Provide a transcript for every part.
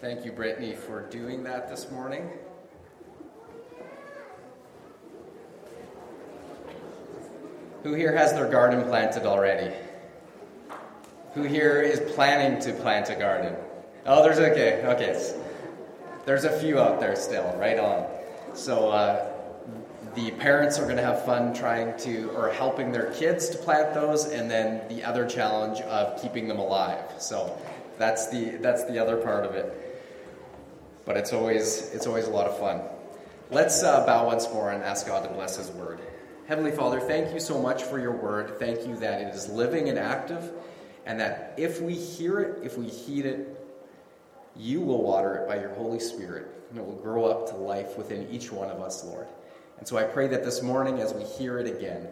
Thank you, Brittany, for doing that this morning. Who here has their garden planted already? Who here is planning to plant a garden? Oh, there's okay, okay. There's a few out there still, right on. So, uh, the parents are going to have fun trying to or helping their kids to plant those and then the other challenge of keeping them alive so that's the that's the other part of it but it's always it's always a lot of fun. Let's uh, bow once more and ask god to bless his word. Heavenly father thank you so much for your word. Thank you that it is living and active and that if we hear it if we heed it you will water it by your holy spirit and it will grow up to life within each one of us lord. And so I pray that this morning, as we hear it again,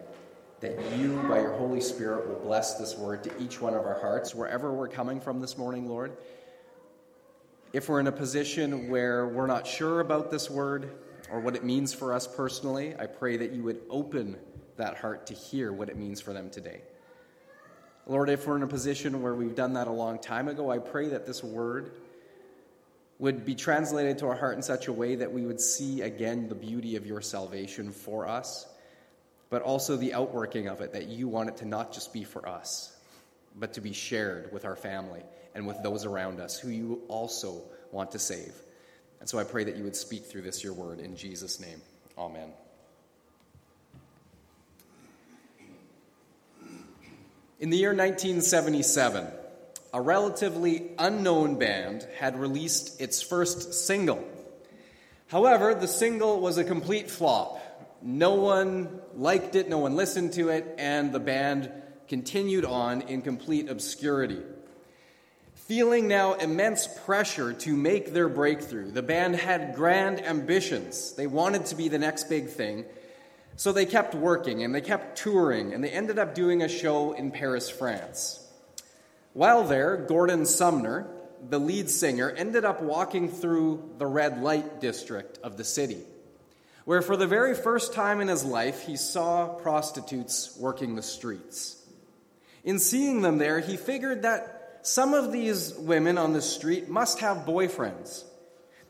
that you, by your Holy Spirit, will bless this word to each one of our hearts, wherever we're coming from this morning, Lord. If we're in a position where we're not sure about this word or what it means for us personally, I pray that you would open that heart to hear what it means for them today. Lord, if we're in a position where we've done that a long time ago, I pray that this word would be translated to our heart in such a way that we would see again the beauty of your salvation for us, but also the outworking of it, that you want it to not just be for us, but to be shared with our family and with those around us who you also want to save. And so I pray that you would speak through this, your word, in Jesus' name. Amen. In the year 1977, a relatively unknown band had released its first single. However, the single was a complete flop. No one liked it, no one listened to it, and the band continued on in complete obscurity. Feeling now immense pressure to make their breakthrough, the band had grand ambitions. They wanted to be the next big thing. So they kept working and they kept touring, and they ended up doing a show in Paris, France. While there, Gordon Sumner, the lead singer, ended up walking through the red light district of the city, where for the very first time in his life he saw prostitutes working the streets. In seeing them there, he figured that some of these women on the street must have boyfriends.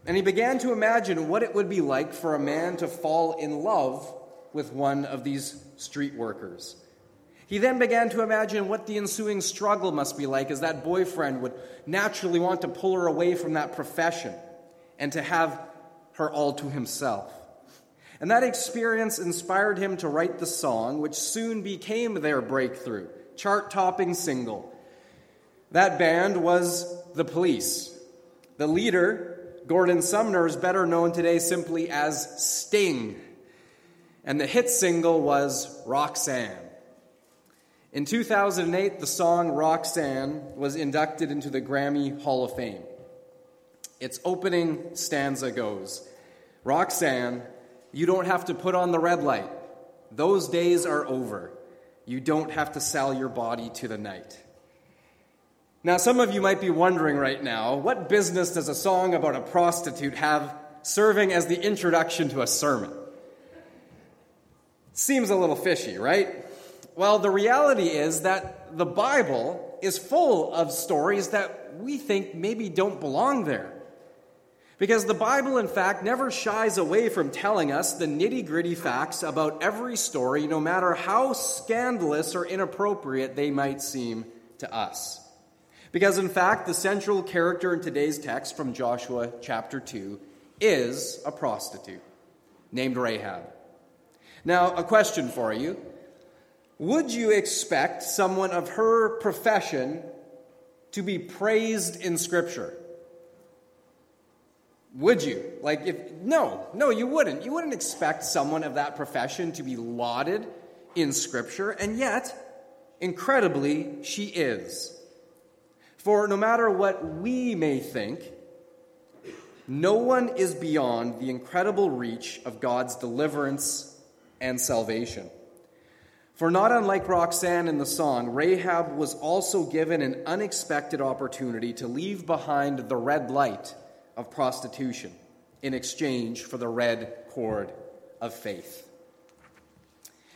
And he began to imagine what it would be like for a man to fall in love with one of these street workers. He then began to imagine what the ensuing struggle must be like as that boyfriend would naturally want to pull her away from that profession and to have her all to himself. And that experience inspired him to write the song, which soon became their breakthrough, chart topping single. That band was The Police. The leader, Gordon Sumner, is better known today simply as Sting. And the hit single was Roxanne. In 2008, the song Roxanne was inducted into the Grammy Hall of Fame. Its opening stanza goes Roxanne, you don't have to put on the red light. Those days are over. You don't have to sell your body to the night. Now, some of you might be wondering right now what business does a song about a prostitute have serving as the introduction to a sermon? Seems a little fishy, right? Well, the reality is that the Bible is full of stories that we think maybe don't belong there. Because the Bible, in fact, never shies away from telling us the nitty gritty facts about every story, no matter how scandalous or inappropriate they might seem to us. Because, in fact, the central character in today's text from Joshua chapter 2 is a prostitute named Rahab. Now, a question for you would you expect someone of her profession to be praised in Scripture? Would you? Like, if no, no, you wouldn't. You wouldn't expect someone of that profession to be lauded in Scripture, and yet, incredibly, she is. For no matter what we may think, no one is beyond the incredible reach of God's deliverance and salvation. For not unlike Roxanne in the song, Rahab was also given an unexpected opportunity to leave behind the red light of prostitution in exchange for the red cord of faith.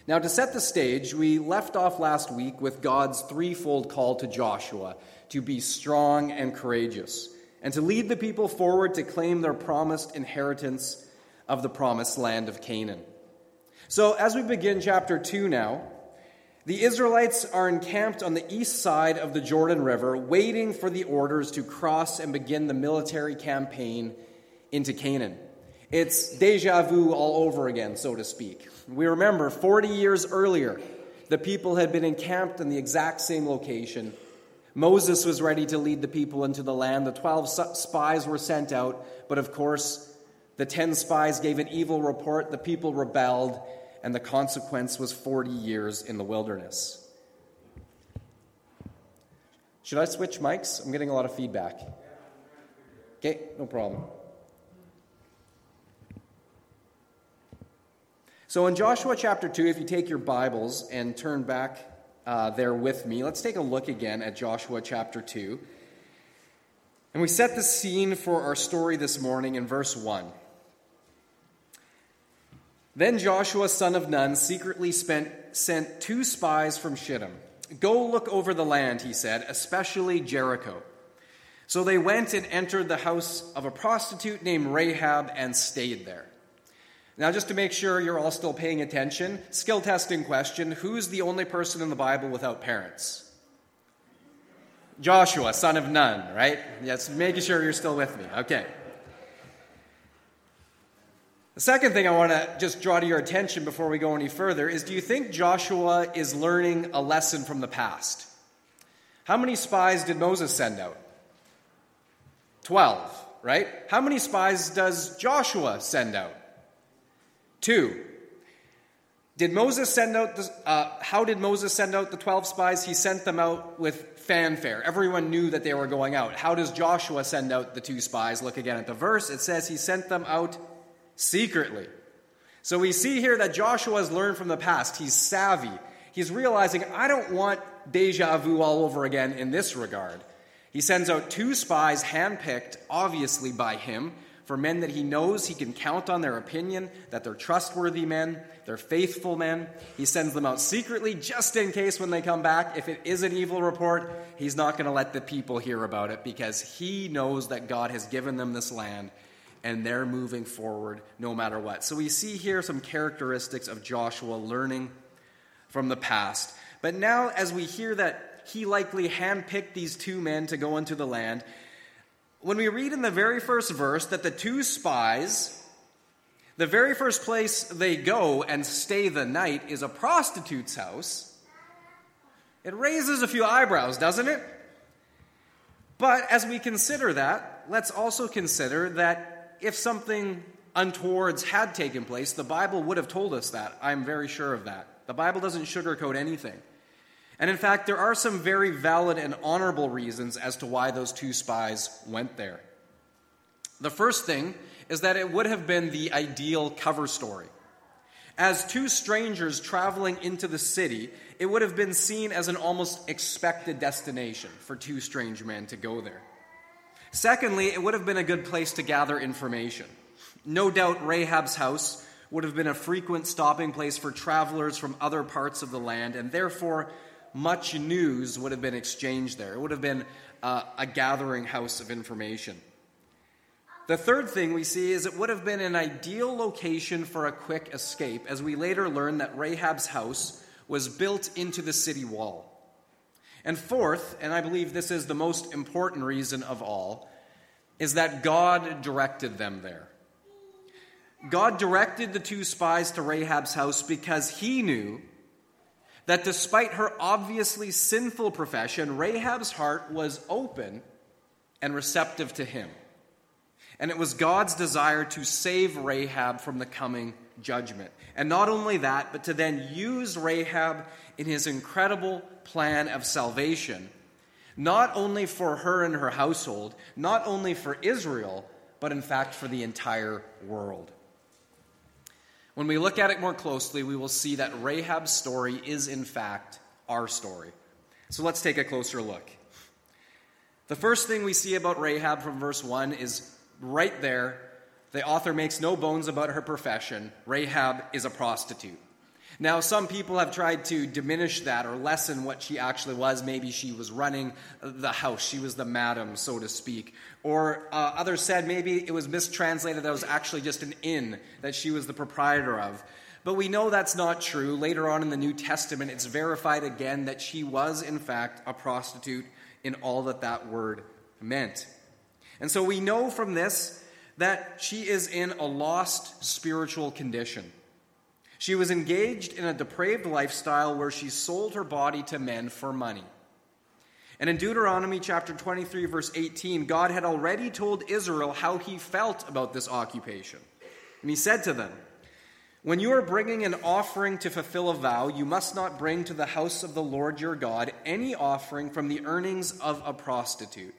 Now, to set the stage, we left off last week with God's threefold call to Joshua to be strong and courageous. and to lead the people forward to claim their promised inheritance of the promised land of Canaan. So, as we begin chapter 2 now, the Israelites are encamped on the east side of the Jordan River, waiting for the orders to cross and begin the military campaign into Canaan. It's deja vu all over again, so to speak. We remember 40 years earlier, the people had been encamped in the exact same location. Moses was ready to lead the people into the land. The 12 spies were sent out, but of course, the 10 spies gave an evil report. The people rebelled, and the consequence was 40 years in the wilderness. Should I switch mics? I'm getting a lot of feedback. Okay, no problem. So, in Joshua chapter 2, if you take your Bibles and turn back uh, there with me, let's take a look again at Joshua chapter 2. And we set the scene for our story this morning in verse 1. Then Joshua, son of Nun, secretly spent, sent two spies from Shittim. Go look over the land, he said, especially Jericho. So they went and entered the house of a prostitute named Rahab and stayed there. Now, just to make sure you're all still paying attention, skill testing question Who's the only person in the Bible without parents? Joshua, son of Nun, right? Yes, making sure you're still with me. Okay. The second thing I want to just draw to your attention before we go any further is do you think Joshua is learning a lesson from the past? How many spies did Moses send out? Twelve, right? How many spies does Joshua send out? Two, did Moses send out the, uh, how did Moses send out the 12 spies? He sent them out with fanfare. Everyone knew that they were going out. How does Joshua send out the two spies? Look again at the verse. It says he sent them out secretly. So we see here that Joshua has learned from the past. He's savvy. He's realizing, I don't want deja vu all over again in this regard. He sends out two spies, handpicked, obviously by him, for men that he knows he can count on their opinion, that they're trustworthy men, they're faithful men. He sends them out secretly just in case when they come back, if it is an evil report, he's not going to let the people hear about it because he knows that God has given them this land and they're moving forward no matter what. So we see here some characteristics of Joshua learning from the past. But now, as we hear that he likely handpicked these two men to go into the land, when we read in the very first verse that the two spies, the very first place they go and stay the night is a prostitute's house, it raises a few eyebrows, doesn't it? But as we consider that, let's also consider that if something untowards had taken place, the Bible would have told us that. I'm very sure of that. The Bible doesn't sugarcoat anything. And in fact, there are some very valid and honorable reasons as to why those two spies went there. The first thing is that it would have been the ideal cover story. As two strangers traveling into the city, it would have been seen as an almost expected destination for two strange men to go there. Secondly, it would have been a good place to gather information. No doubt Rahab's house would have been a frequent stopping place for travelers from other parts of the land, and therefore much news would have been exchanged there. It would have been uh, a gathering house of information. The third thing we see is it would have been an ideal location for a quick escape, as we later learn that Rahab's house was built into the city wall. And fourth, and I believe this is the most important reason of all, is that God directed them there. God directed the two spies to Rahab's house because he knew that despite her obviously sinful profession, Rahab's heart was open and receptive to him. And it was God's desire to save Rahab from the coming judgment. And not only that, but to then use Rahab in his incredible plan of salvation, not only for her and her household, not only for Israel, but in fact for the entire world. When we look at it more closely, we will see that Rahab's story is, in fact, our story. So let's take a closer look. The first thing we see about Rahab from verse 1 is right there. The author makes no bones about her profession. Rahab is a prostitute. Now, some people have tried to diminish that or lessen what she actually was. Maybe she was running the house, she was the madam, so to speak. Or uh, others said maybe it was mistranslated that it was actually just an inn that she was the proprietor of. But we know that's not true. Later on in the New Testament, it's verified again that she was, in fact, a prostitute in all that that word meant. And so we know from this that she is in a lost spiritual condition. She was engaged in a depraved lifestyle where she sold her body to men for money. And in Deuteronomy chapter 23, verse 18, God had already told Israel how he felt about this occupation. And he said to them, When you are bringing an offering to fulfill a vow, you must not bring to the house of the Lord your God any offering from the earnings of a prostitute,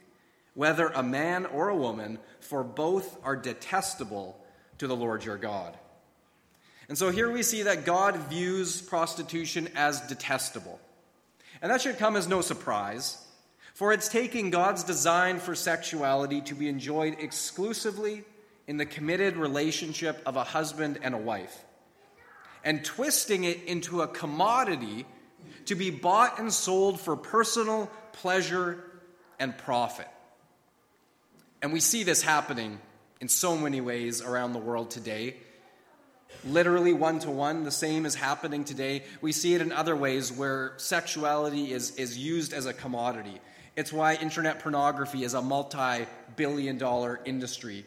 whether a man or a woman, for both are detestable to the Lord your God. And so here we see that God views prostitution as detestable. And that should come as no surprise, for it's taking God's design for sexuality to be enjoyed exclusively in the committed relationship of a husband and a wife, and twisting it into a commodity to be bought and sold for personal pleasure and profit. And we see this happening in so many ways around the world today literally one to one. The same is happening today. We see it in other ways where sexuality is, is used as a commodity. It's why internet pornography is a multi billion dollar industry,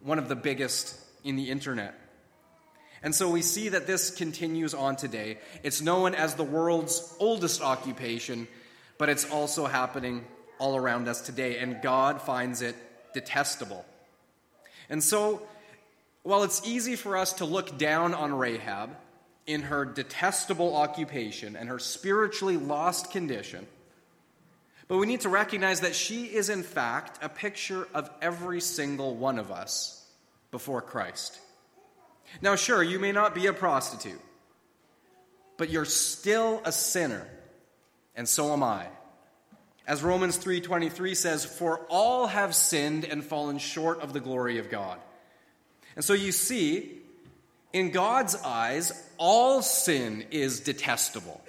one of the biggest in the internet. And so we see that this continues on today. It's known as the world's oldest occupation, but it's also happening all around us today, and God finds it detestable. And so while it's easy for us to look down on Rahab in her detestable occupation and her spiritually lost condition, but we need to recognize that she is, in fact, a picture of every single one of us before Christ. Now, sure, you may not be a prostitute, but you're still a sinner, and so am I. As Romans 3:23 says, "For all have sinned and fallen short of the glory of God." And so you see, in God's eyes, all sin is detestable.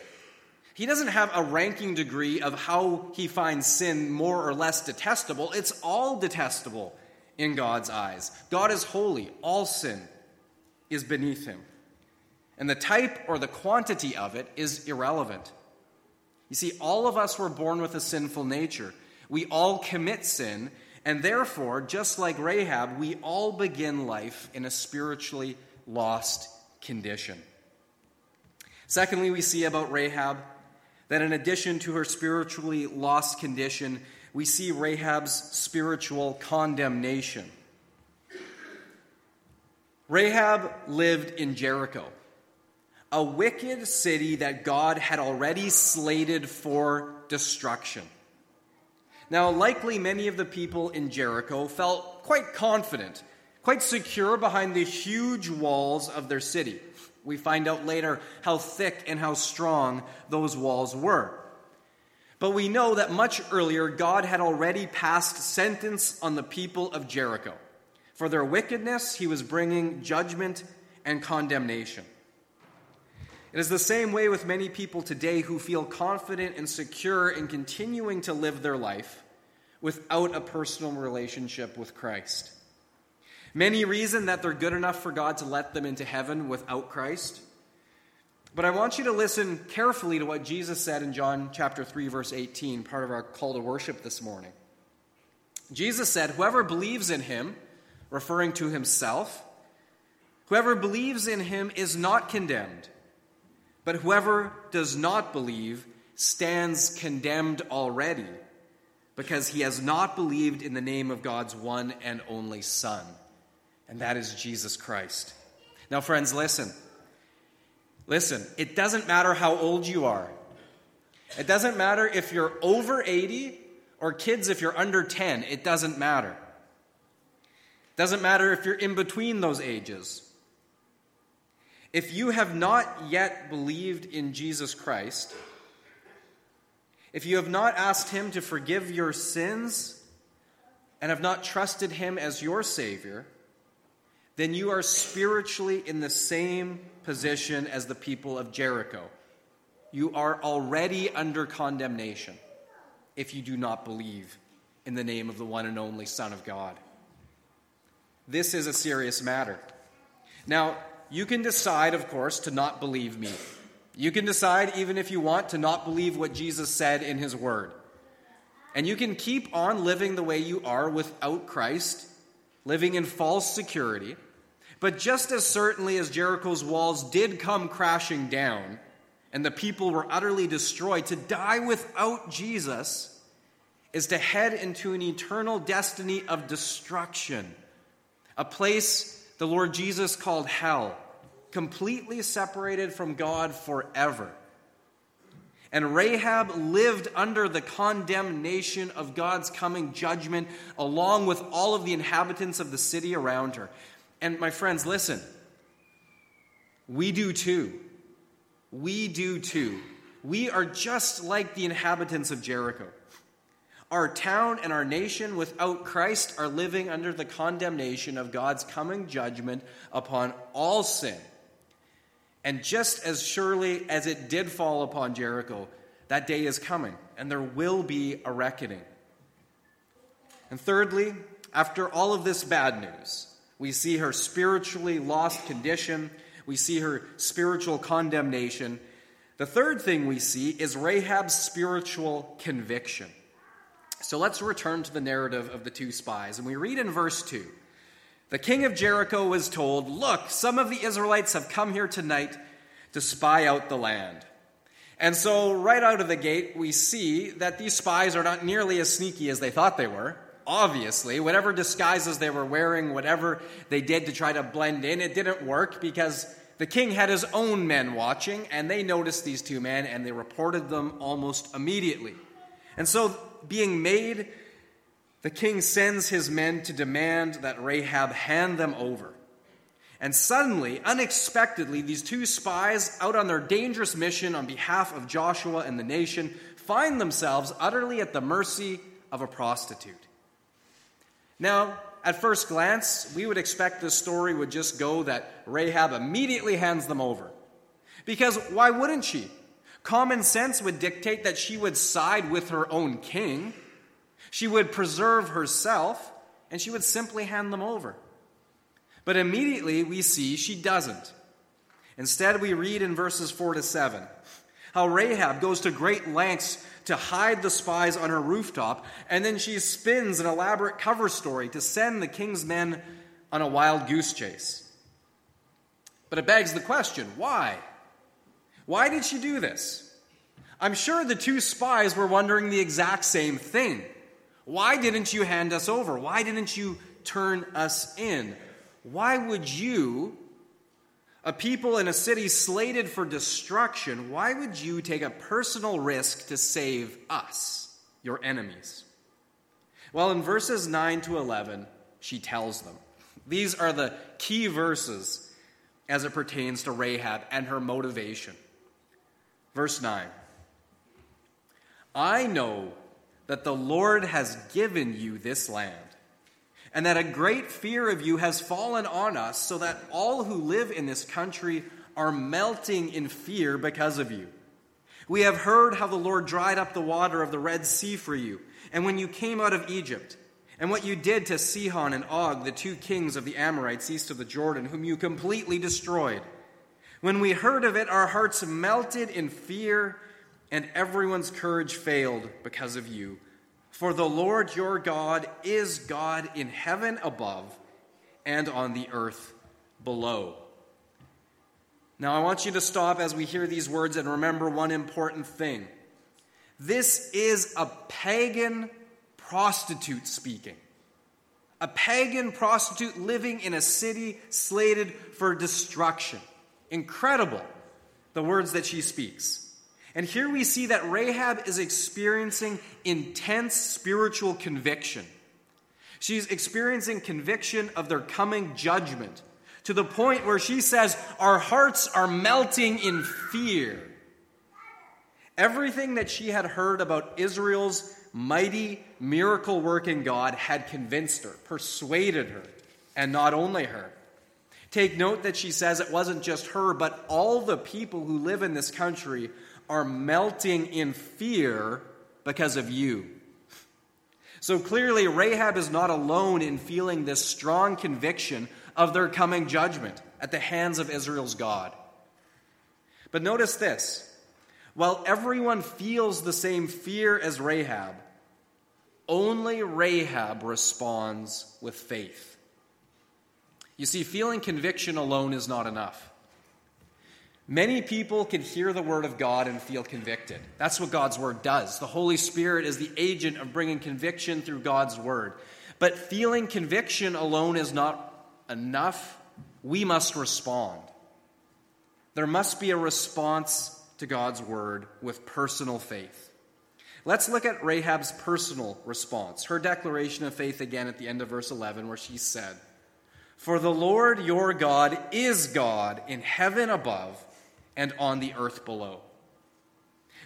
He doesn't have a ranking degree of how he finds sin more or less detestable. It's all detestable in God's eyes. God is holy, all sin is beneath him. And the type or the quantity of it is irrelevant. You see, all of us were born with a sinful nature. We all commit sin, and therefore, just like Rahab, we all begin life in a spiritually lost condition. Secondly, we see about Rahab that in addition to her spiritually lost condition, we see Rahab's spiritual condemnation. Rahab lived in Jericho, a wicked city that God had already slated for destruction. Now, likely many of the people in Jericho felt quite confident, quite secure behind the huge walls of their city. We find out later how thick and how strong those walls were. But we know that much earlier, God had already passed sentence on the people of Jericho. For their wickedness, he was bringing judgment and condemnation. It is the same way with many people today who feel confident and secure in continuing to live their life without a personal relationship with Christ. Many reason that they're good enough for God to let them into heaven without Christ. But I want you to listen carefully to what Jesus said in John chapter 3 verse 18, part of our call to worship this morning. Jesus said, "Whoever believes in him, referring to himself, whoever believes in him is not condemned." But whoever does not believe stands condemned already, because he has not believed in the name of God's one and only Son, and that is Jesus Christ. Now, friends, listen. Listen, it doesn't matter how old you are. It doesn't matter if you're over 80 or kids if you're under 10. It doesn't matter. It doesn't matter if you're in between those ages. If you have not yet believed in Jesus Christ, if you have not asked Him to forgive your sins and have not trusted Him as your Savior, then you are spiritually in the same position as the people of Jericho. You are already under condemnation if you do not believe in the name of the one and only Son of God. This is a serious matter. Now, you can decide, of course, to not believe me. You can decide, even if you want, to not believe what Jesus said in his word. And you can keep on living the way you are without Christ, living in false security. But just as certainly as Jericho's walls did come crashing down and the people were utterly destroyed, to die without Jesus is to head into an eternal destiny of destruction, a place the Lord Jesus called hell, completely separated from God forever. And Rahab lived under the condemnation of God's coming judgment, along with all of the inhabitants of the city around her. And my friends, listen, we do too. We do too. We are just like the inhabitants of Jericho. Our town and our nation without Christ are living under the condemnation of God's coming judgment upon all sin. And just as surely as it did fall upon Jericho, that day is coming, and there will be a reckoning. And thirdly, after all of this bad news, we see her spiritually lost condition, we see her spiritual condemnation. The third thing we see is Rahab's spiritual conviction. So let's return to the narrative of the two spies, and we read in verse 2 the king of Jericho was told, Look, some of the Israelites have come here tonight to spy out the land. And so, right out of the gate, we see that these spies are not nearly as sneaky as they thought they were. Obviously, whatever disguises they were wearing, whatever they did to try to blend in, it didn't work because the king had his own men watching, and they noticed these two men and they reported them almost immediately. And so, being made the king sends his men to demand that Rahab hand them over. And suddenly, unexpectedly, these two spies, out on their dangerous mission on behalf of Joshua and the nation, find themselves utterly at the mercy of a prostitute. Now, at first glance, we would expect this story would just go that Rahab immediately hands them over. Because why wouldn't she? Common sense would dictate that she would side with her own king she would preserve herself and she would simply hand them over. But immediately we see she doesn't. Instead, we read in verses 4 to 7 how Rahab goes to great lengths to hide the spies on her rooftop, and then she spins an elaborate cover story to send the king's men on a wild goose chase. But it begs the question why? Why did she do this? I'm sure the two spies were wondering the exact same thing. Why didn't you hand us over? Why didn't you turn us in? Why would you, a people in a city slated for destruction, why would you take a personal risk to save us, your enemies? Well, in verses 9 to 11, she tells them. These are the key verses as it pertains to Rahab and her motivation. Verse 9 I know that the Lord has given you this land, and that a great fear of you has fallen on us, so that all who live in this country are melting in fear because of you. We have heard how the Lord dried up the water of the Red Sea for you, and when you came out of Egypt, and what you did to Sihon and Og, the two kings of the Amorites east of the Jordan, whom you completely destroyed. When we heard of it, our hearts melted in fear and everyone's courage failed because of you. For the Lord your God is God in heaven above and on the earth below. Now, I want you to stop as we hear these words and remember one important thing. This is a pagan prostitute speaking. A pagan prostitute living in a city slated for destruction. Incredible, the words that she speaks. And here we see that Rahab is experiencing intense spiritual conviction. She's experiencing conviction of their coming judgment to the point where she says, Our hearts are melting in fear. Everything that she had heard about Israel's mighty miracle working God had convinced her, persuaded her, and not only her, Take note that she says it wasn't just her, but all the people who live in this country are melting in fear because of you. So clearly, Rahab is not alone in feeling this strong conviction of their coming judgment at the hands of Israel's God. But notice this while everyone feels the same fear as Rahab, only Rahab responds with faith. You see, feeling conviction alone is not enough. Many people can hear the word of God and feel convicted. That's what God's word does. The Holy Spirit is the agent of bringing conviction through God's word. But feeling conviction alone is not enough. We must respond. There must be a response to God's word with personal faith. Let's look at Rahab's personal response, her declaration of faith again at the end of verse 11, where she said, For the Lord your God is God in heaven above and on the earth below.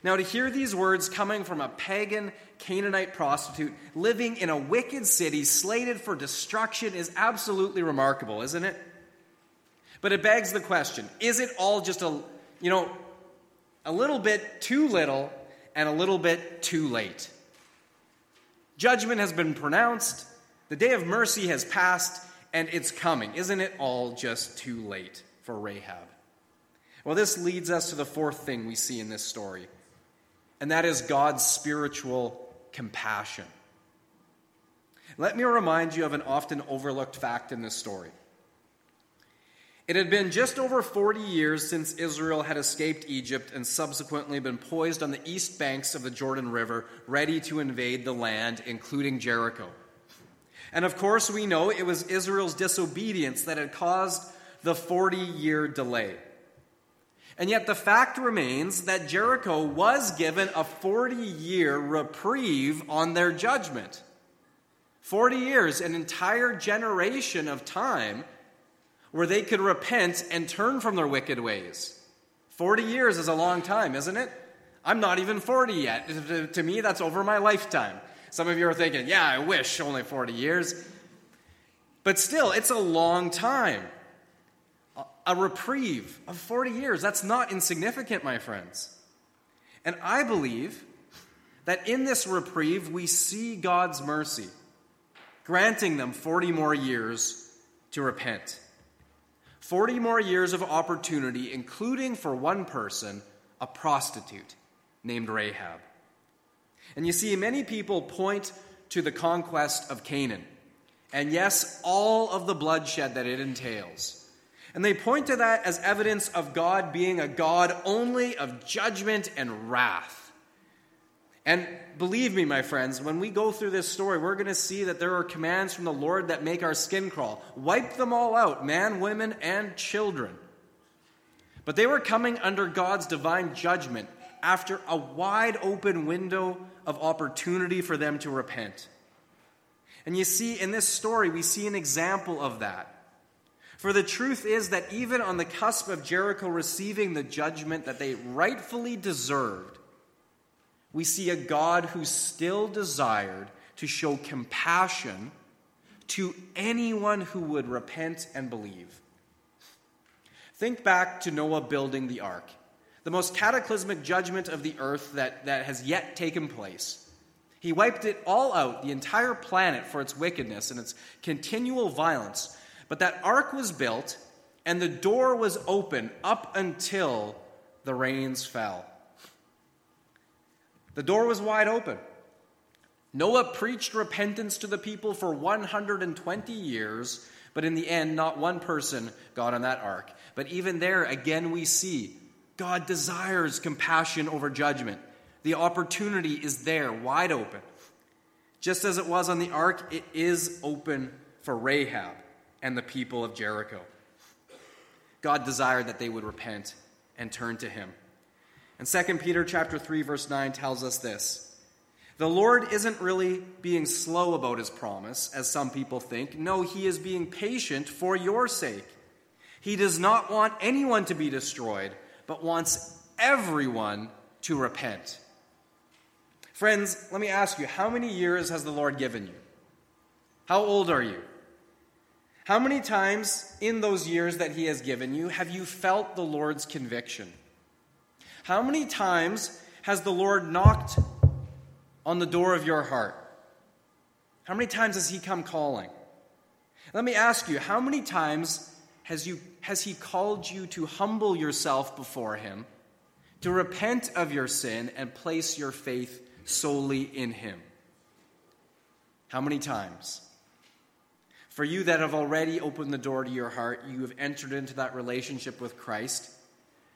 Now, to hear these words coming from a pagan Canaanite prostitute living in a wicked city slated for destruction is absolutely remarkable, isn't it? But it begs the question is it all just a, you know, a little bit too little and a little bit too late. Judgment has been pronounced, the day of mercy has passed, and it's coming. Isn't it all just too late for Rahab? Well, this leads us to the fourth thing we see in this story, and that is God's spiritual compassion. Let me remind you of an often overlooked fact in this story. It had been just over 40 years since Israel had escaped Egypt and subsequently been poised on the east banks of the Jordan River, ready to invade the land, including Jericho. And of course, we know it was Israel's disobedience that had caused the 40 year delay. And yet, the fact remains that Jericho was given a 40 year reprieve on their judgment. 40 years, an entire generation of time where they could repent and turn from their wicked ways. 40 years is a long time, isn't it? I'm not even 40 yet. To me, that's over my lifetime. Some of you are thinking, yeah, I wish only 40 years. But still, it's a long time. A reprieve of 40 years, that's not insignificant, my friends. And I believe that in this reprieve, we see God's mercy, granting them 40 more years to repent. 40 more years of opportunity, including for one person, a prostitute named Rahab. And you see, many people point to the conquest of Canaan. And yes, all of the bloodshed that it entails. And they point to that as evidence of God being a God only of judgment and wrath. And believe me, my friends, when we go through this story, we're going to see that there are commands from the Lord that make our skin crawl. Wipe them all out, man, women, and children. But they were coming under God's divine judgment after a wide open window of opportunity for them to repent. And you see, in this story, we see an example of that. For the truth is that even on the cusp of Jericho receiving the judgment that they rightfully deserved, we see a God who still desired to show compassion to anyone who would repent and believe. Think back to Noah building the ark, the most cataclysmic judgment of the earth that, that has yet taken place. He wiped it all out, the entire planet, for its wickedness and its continual violence. But that ark was built, and the door was open up until the rains fell. The door was wide open. Noah preached repentance to the people for 120 years, but in the end, not one person got on that ark. But even there, again, we see God desires compassion over judgment. The opportunity is there, wide open. Just as it was on the ark, it is open for Rahab and the people of Jericho. God desired that they would repent and turn to him. And 2 Peter chapter 3 verse 9 tells us this. The Lord isn't really being slow about his promise as some people think. No, he is being patient for your sake. He does not want anyone to be destroyed, but wants everyone to repent. Friends, let me ask you, how many years has the Lord given you? How old are you? How many times in those years that He has given you have you felt the Lord's conviction? How many times has the Lord knocked on the door of your heart? How many times has He come calling? Let me ask you, how many times has, you, has He called you to humble yourself before Him, to repent of your sin, and place your faith solely in Him? How many times? For you that have already opened the door to your heart, you have entered into that relationship with Christ.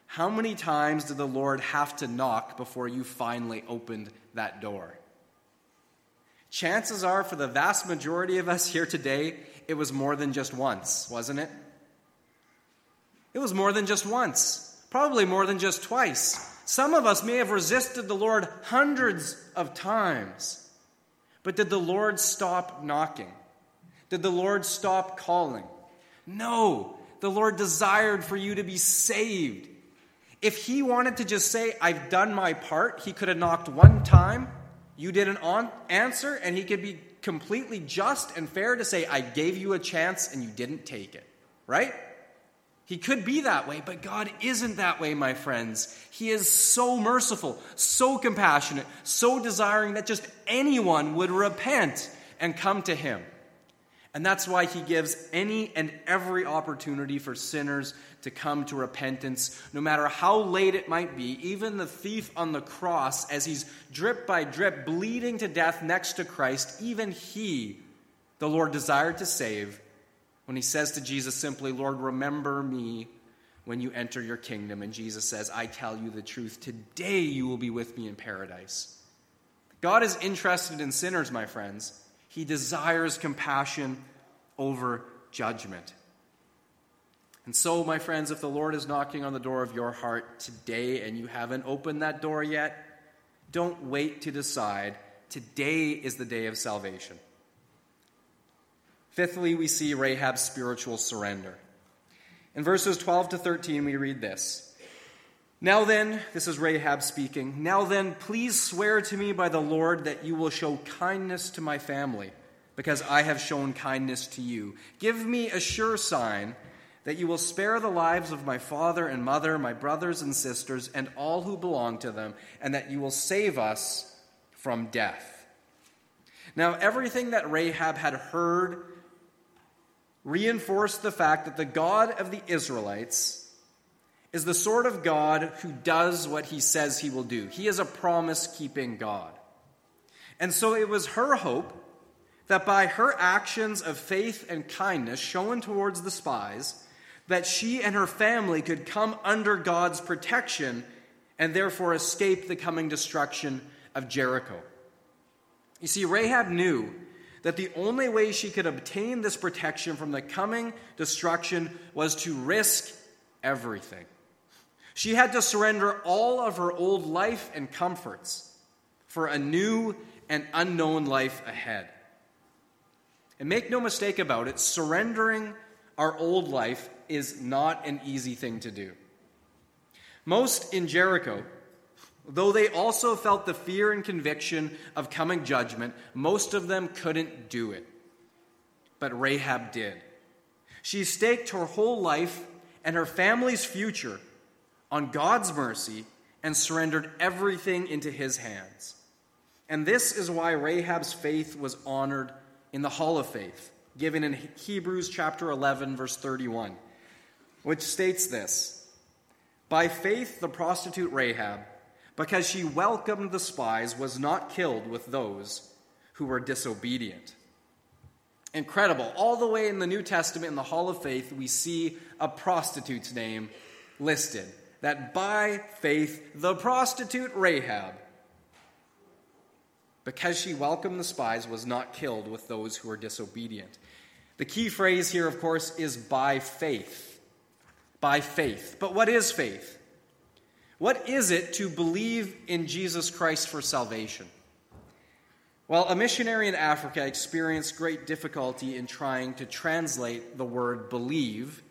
How many times did the Lord have to knock before you finally opened that door? Chances are, for the vast majority of us here today, it was more than just once, wasn't it? It was more than just once, probably more than just twice. Some of us may have resisted the Lord hundreds of times. But did the Lord stop knocking? Did the Lord stop calling? No. The Lord desired for you to be saved. If He wanted to just say, I've done my part, He could have knocked one time you didn't answer, and he could be completely just and fair to say, I gave you a chance and you didn't take it. Right? He could be that way, but God isn't that way, my friends. He is so merciful, so compassionate, so desiring that just anyone would repent and come to Him. And that's why he gives any and every opportunity for sinners to come to repentance, no matter how late it might be. Even the thief on the cross, as he's drip by drip bleeding to death next to Christ, even he, the Lord desired to save, when he says to Jesus simply, Lord, remember me when you enter your kingdom. And Jesus says, I tell you the truth, today you will be with me in paradise. God is interested in sinners, my friends. He desires compassion over judgment. And so, my friends, if the Lord is knocking on the door of your heart today and you haven't opened that door yet, don't wait to decide. Today is the day of salvation. Fifthly, we see Rahab's spiritual surrender. In verses 12 to 13, we read this now then, this is Rahab speaking. Now then, please swear to me by the Lord that you will show kindness to my family, because I have shown kindness to you. Give me a sure sign that you will spare the lives of my father and mother, my brothers and sisters, and all who belong to them, and that you will save us from death. Now, everything that Rahab had heard reinforced the fact that the God of the Israelites is the sort of God who does what he says he will do. He is a promise keeping God. And so it was her hope that by her actions of faith and kindness shown towards the spies, that she and her family could come under God's protection and therefore escape the coming destruction of Jericho. You see, Rahab knew that the only way she could obtain this protection from the coming destruction was to risk everything. She had to surrender all of her old life and comforts for a new and unknown life ahead. And make no mistake about it, surrendering our old life is not an easy thing to do. Most in Jericho, though they also felt the fear and conviction of coming judgment, most of them couldn't do it. But Rahab did. She staked her whole life and her family's future on God's mercy and surrendered everything into his hands. And this is why Rahab's faith was honored in the Hall of Faith, given in Hebrews chapter 11, verse 31, which states this By faith, the prostitute Rahab, because she welcomed the spies, was not killed with those who were disobedient. Incredible. All the way in the New Testament, in the Hall of Faith, we see a prostitute's name listed that by faith the prostitute Rahab, because she welcomed the spies, was not killed with those who were disobedient. The key phrase here, of course, is by faith. By faith. But what is faith? What is it to believe in Jesus Christ for salvation? Well, a missionary in Africa experienced great difficulty in trying to translate the word believe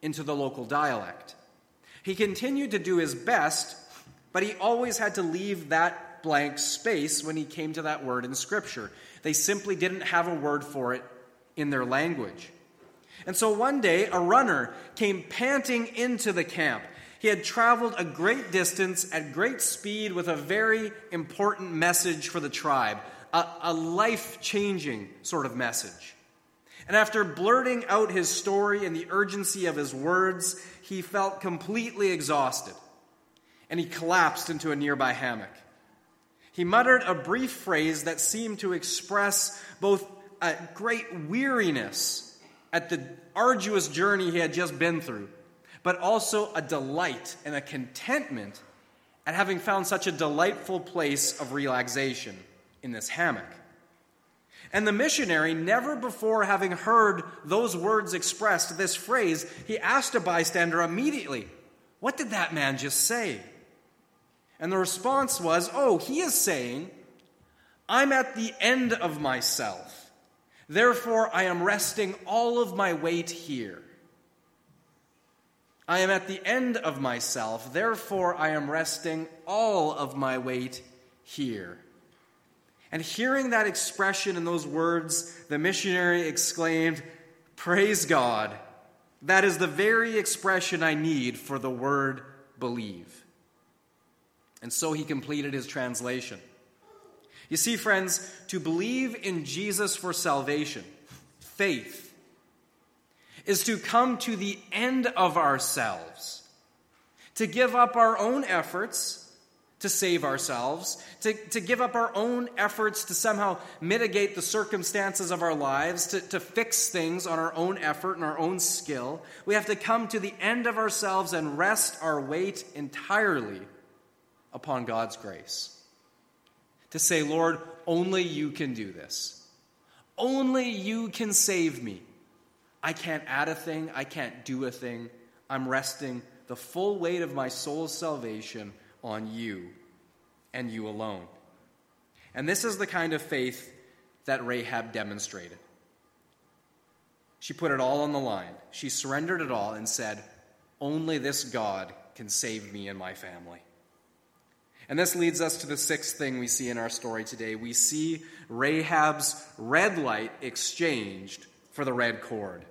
into the local dialect. He continued to do his best, but he always had to leave that blank space when he came to that word in Scripture. They simply didn't have a word for it in their language. And so one day, a runner came panting into the camp. He had traveled a great distance at great speed with a very important message for the tribe, a, a life changing sort of message. And after blurting out his story and the urgency of his words, he felt completely exhausted and he collapsed into a nearby hammock. He muttered a brief phrase that seemed to express both a great weariness at the arduous journey he had just been through but also a delight and a contentment at having found such a delightful place of relaxation in this hammock. And the missionary, never before having heard those words expressed, this phrase, he asked a bystander immediately, What did that man just say? And the response was, Oh, he is saying, I'm at the end of myself. Therefore, I am resting all of my weight here. I am at the end of myself, therefore I am resting all of my weight here. And hearing that expression in those words, the missionary exclaimed, Praise God! That is the very expression I need for the word believe. And so he completed his translation. You see, friends, to believe in Jesus for salvation, faith, is to come to the end of ourselves, to give up our own efforts to save ourselves, to, to give up our own efforts to somehow mitigate the circumstances of our lives, to, to fix things on our own effort and our own skill. We have to come to the end of ourselves and rest our weight entirely upon God's grace. To say, Lord, only you can do this. Only you can save me. I can't add a thing, I can't do a thing. I'm resting the full weight of my soul's salvation on you and you alone. And this is the kind of faith that Rahab demonstrated. She put it all on the line. She surrendered it all and said, Only this God can save me and my family. And this leads us to the sixth thing we see in our story today. We see Rahab's red light exchanged for the red cord.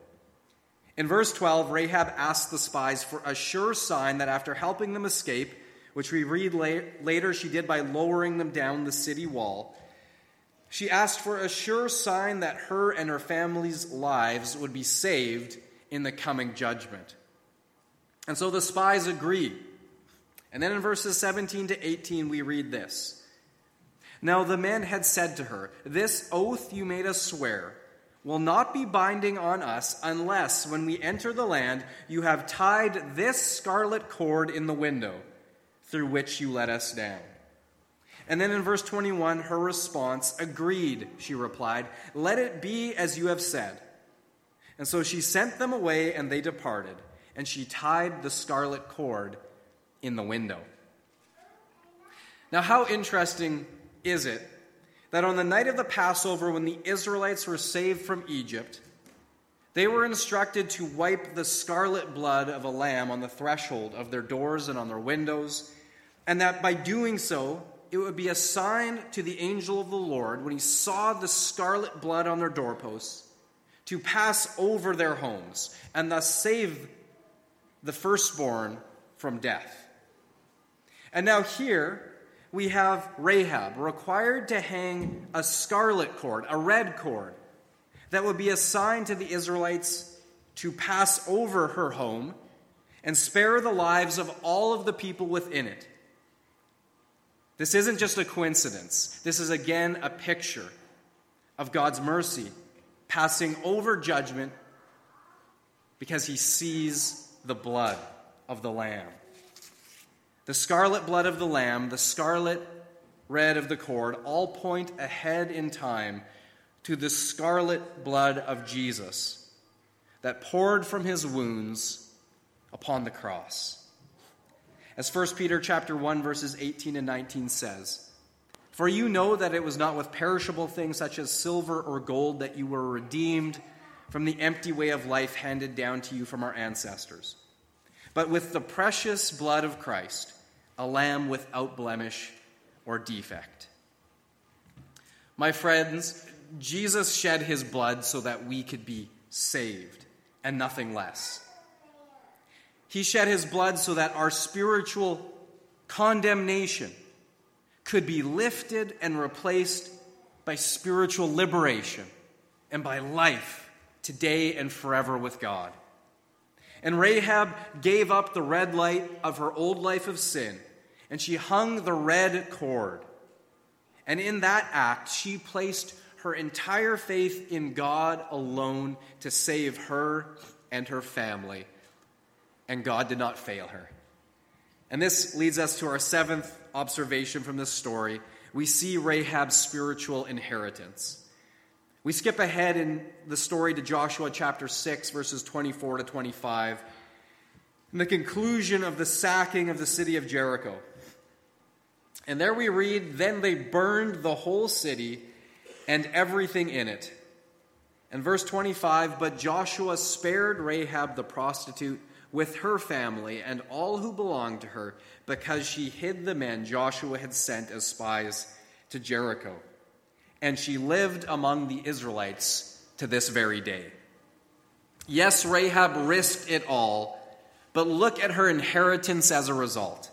In verse 12, Rahab asked the spies for a sure sign that after helping them escape, which we read later she did by lowering them down the city wall, she asked for a sure sign that her and her family's lives would be saved in the coming judgment. And so the spies agree. And then in verses 17 to 18, we read this Now the men had said to her, This oath you made us swear will not be binding on us unless, when we enter the land, you have tied this scarlet cord in the window through which you let us down. And then in verse 21, her response, Agreed, she replied, Let it be as you have said. And so she sent them away, and they departed, and she tied the scarlet cord in the window. Now, how interesting is it that on the night of the Passover, when the Israelites were saved from Egypt, they were instructed to wipe the scarlet blood of a lamb on the threshold of their doors and on their windows, and that by doing so, it would be a sign to the angel of the Lord when he saw the scarlet blood on their doorposts to pass over their homes and thus save the firstborn from death. And now, here, we have Rahab required to hang a scarlet cord, a red cord, that would be a sign to the Israelites to pass over her home and spare the lives of all of the people within it. This isn't just a coincidence. This is again a picture of God's mercy passing over judgment because he sees the blood of the Lamb. The scarlet blood of the lamb, the scarlet red of the cord, all point ahead in time to the scarlet blood of Jesus that poured from his wounds upon the cross. As 1 Peter chapter 1 verses 18 and 19 says, "For you know that it was not with perishable things such as silver or gold that you were redeemed from the empty way of life handed down to you from our ancestors." But with the precious blood of Christ, a lamb without blemish or defect. My friends, Jesus shed his blood so that we could be saved. and nothing less. He shed his blood so that our spiritual condemnation could be lifted and replaced by spiritual liberation and by life today and forever with God. And Rahab gave up the red light of her old life of sin, and she hung the red cord. And in that act, she placed her entire faith in God alone to save her and her family. And God did not fail her. And this leads us to our seventh observation from this story. We see Rahab's spiritual inheritance. We skip ahead in the story to Joshua chapter 6, verses 24 to 25, in the conclusion of the sacking of the city of Jericho. And there we read Then they burned the whole city and everything in it. And verse 25 But Joshua spared Rahab the prostitute with her family and all who belonged to her, because she hid the men Joshua had sent as spies to Jericho and she lived among the Israelites to this very day. Yes, Rahab risked it all, but look at her inheritance as a result.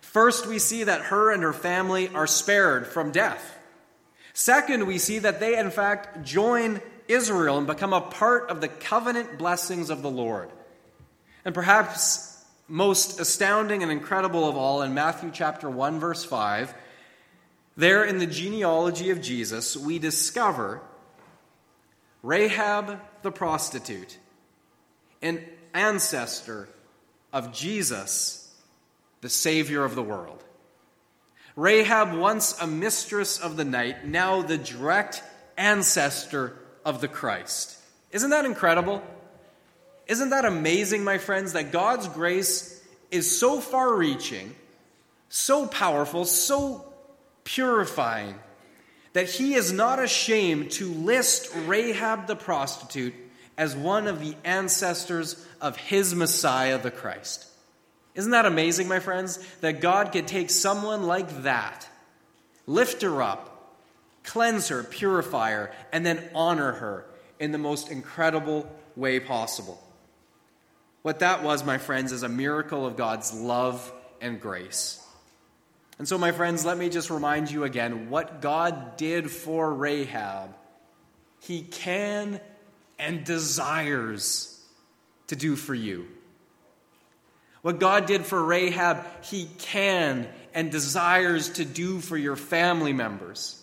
First, we see that her and her family are spared from death. Second, we see that they, in fact, join Israel and become a part of the covenant blessings of the Lord. And perhaps most astounding and incredible of all, in Matthew chapter 1, verse 5, there in the genealogy of Jesus, we discover Rahab the prostitute, an ancestor of Jesus, the Savior of the world. Rahab, once a mistress of the night, now the direct ancestor of the Christ. Isn't that incredible? Isn't that amazing, my friends, that God's grace is so far reaching, so powerful, so purifying, that he is not ashamed to list Rahab the prostitute as one of the ancestors of his Messiah, the Christ. Isn't that amazing, my friends? That God could take someone like that, lift her up, cleanse her, purify her, and then honor her in the most incredible way possible. What that was, my friends, is a miracle of God's love and grace. And so, my friends, let me just remind you again what God did for Rahab, He can and desires to do for you. What God did for Rahab, He can and desires to do for your family members.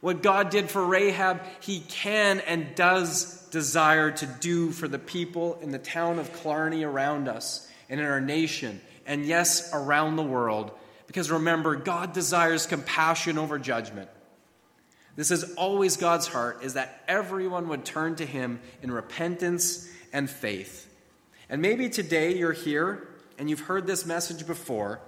What God did for Rahab, He can and does desire to do for the people in the town of Killarney around us and in our nation, and yes, around the world because remember, God desires compassion over judgment. This is always God's heart, is that everyone would turn to Him in repentance and faith. And maybe today you're here and you've heard this message before,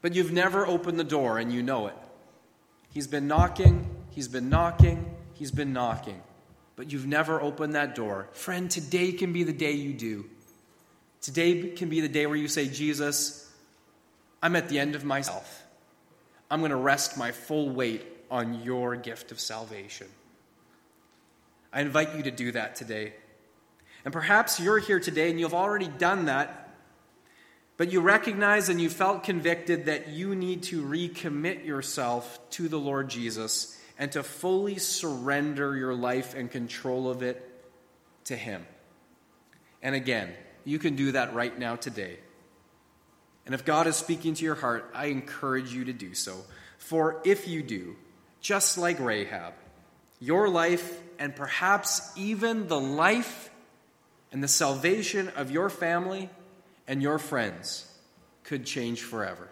but you've never opened the door and you know it. He's been knocking, He's been knocking, He's been knocking, but you've never opened that door. Friend, today can be the day you do. Today can be the day where you say, Jesus, I'm at the end of myself. I'm going to rest my full weight on your gift of salvation. I invite you to do that today. And perhaps you're here today and you've already done that, but you recognize and you felt convicted that you need to recommit yourself to the Lord Jesus and to fully surrender your life and control of it to Him. And again, you can do that right now today. And if God is speaking to your heart, I encourage you to do so. For if you do, just like Rahab, your life and perhaps even the life and the salvation of your family and your friends could change forever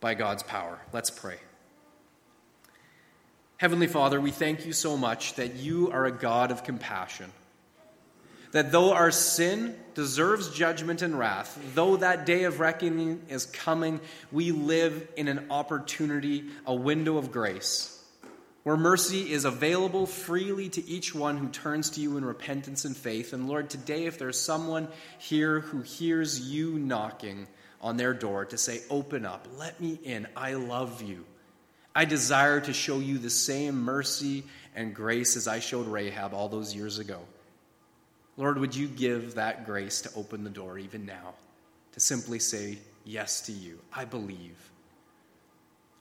by God's power. Let's pray. Heavenly Father, we thank you so much that you are a God of compassion that though our sin deserves judgment and wrath, though that day of reckoning is coming, we live in an opportunity, a window of grace, where mercy is available freely to each one who turns to you in repentance and faith. And Lord, today, if there's someone here who hears you knocking on their door to say, Open up, let me in, I love you. I desire to show you the same mercy and grace as I showed Rahab all those years ago. Lord, would you give that grace to open the door even now, to simply say yes to you? I believe.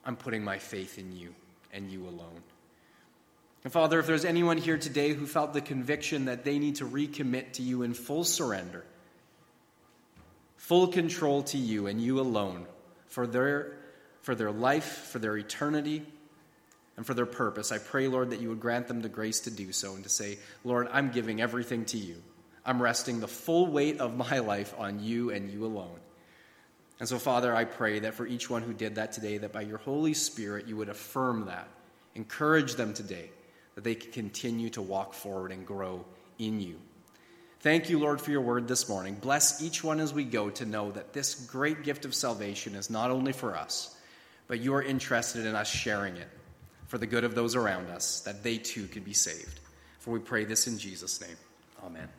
I'm putting my faith in you and you alone. And Father, if there's anyone here today who felt the conviction that they need to recommit to you in full surrender, full control to you and you alone for their, for their life, for their eternity, and for their purpose, I pray, Lord, that you would grant them the grace to do so and to say, Lord, I'm giving everything to you. I'm resting the full weight of my life on you and you alone. And so, Father, I pray that for each one who did that today, that by your Holy Spirit, you would affirm that, encourage them today, that they can continue to walk forward and grow in you. Thank you, Lord, for your word this morning. Bless each one as we go to know that this great gift of salvation is not only for us, but you are interested in us sharing it for the good of those around us, that they too could be saved. For we pray this in Jesus' name. Amen.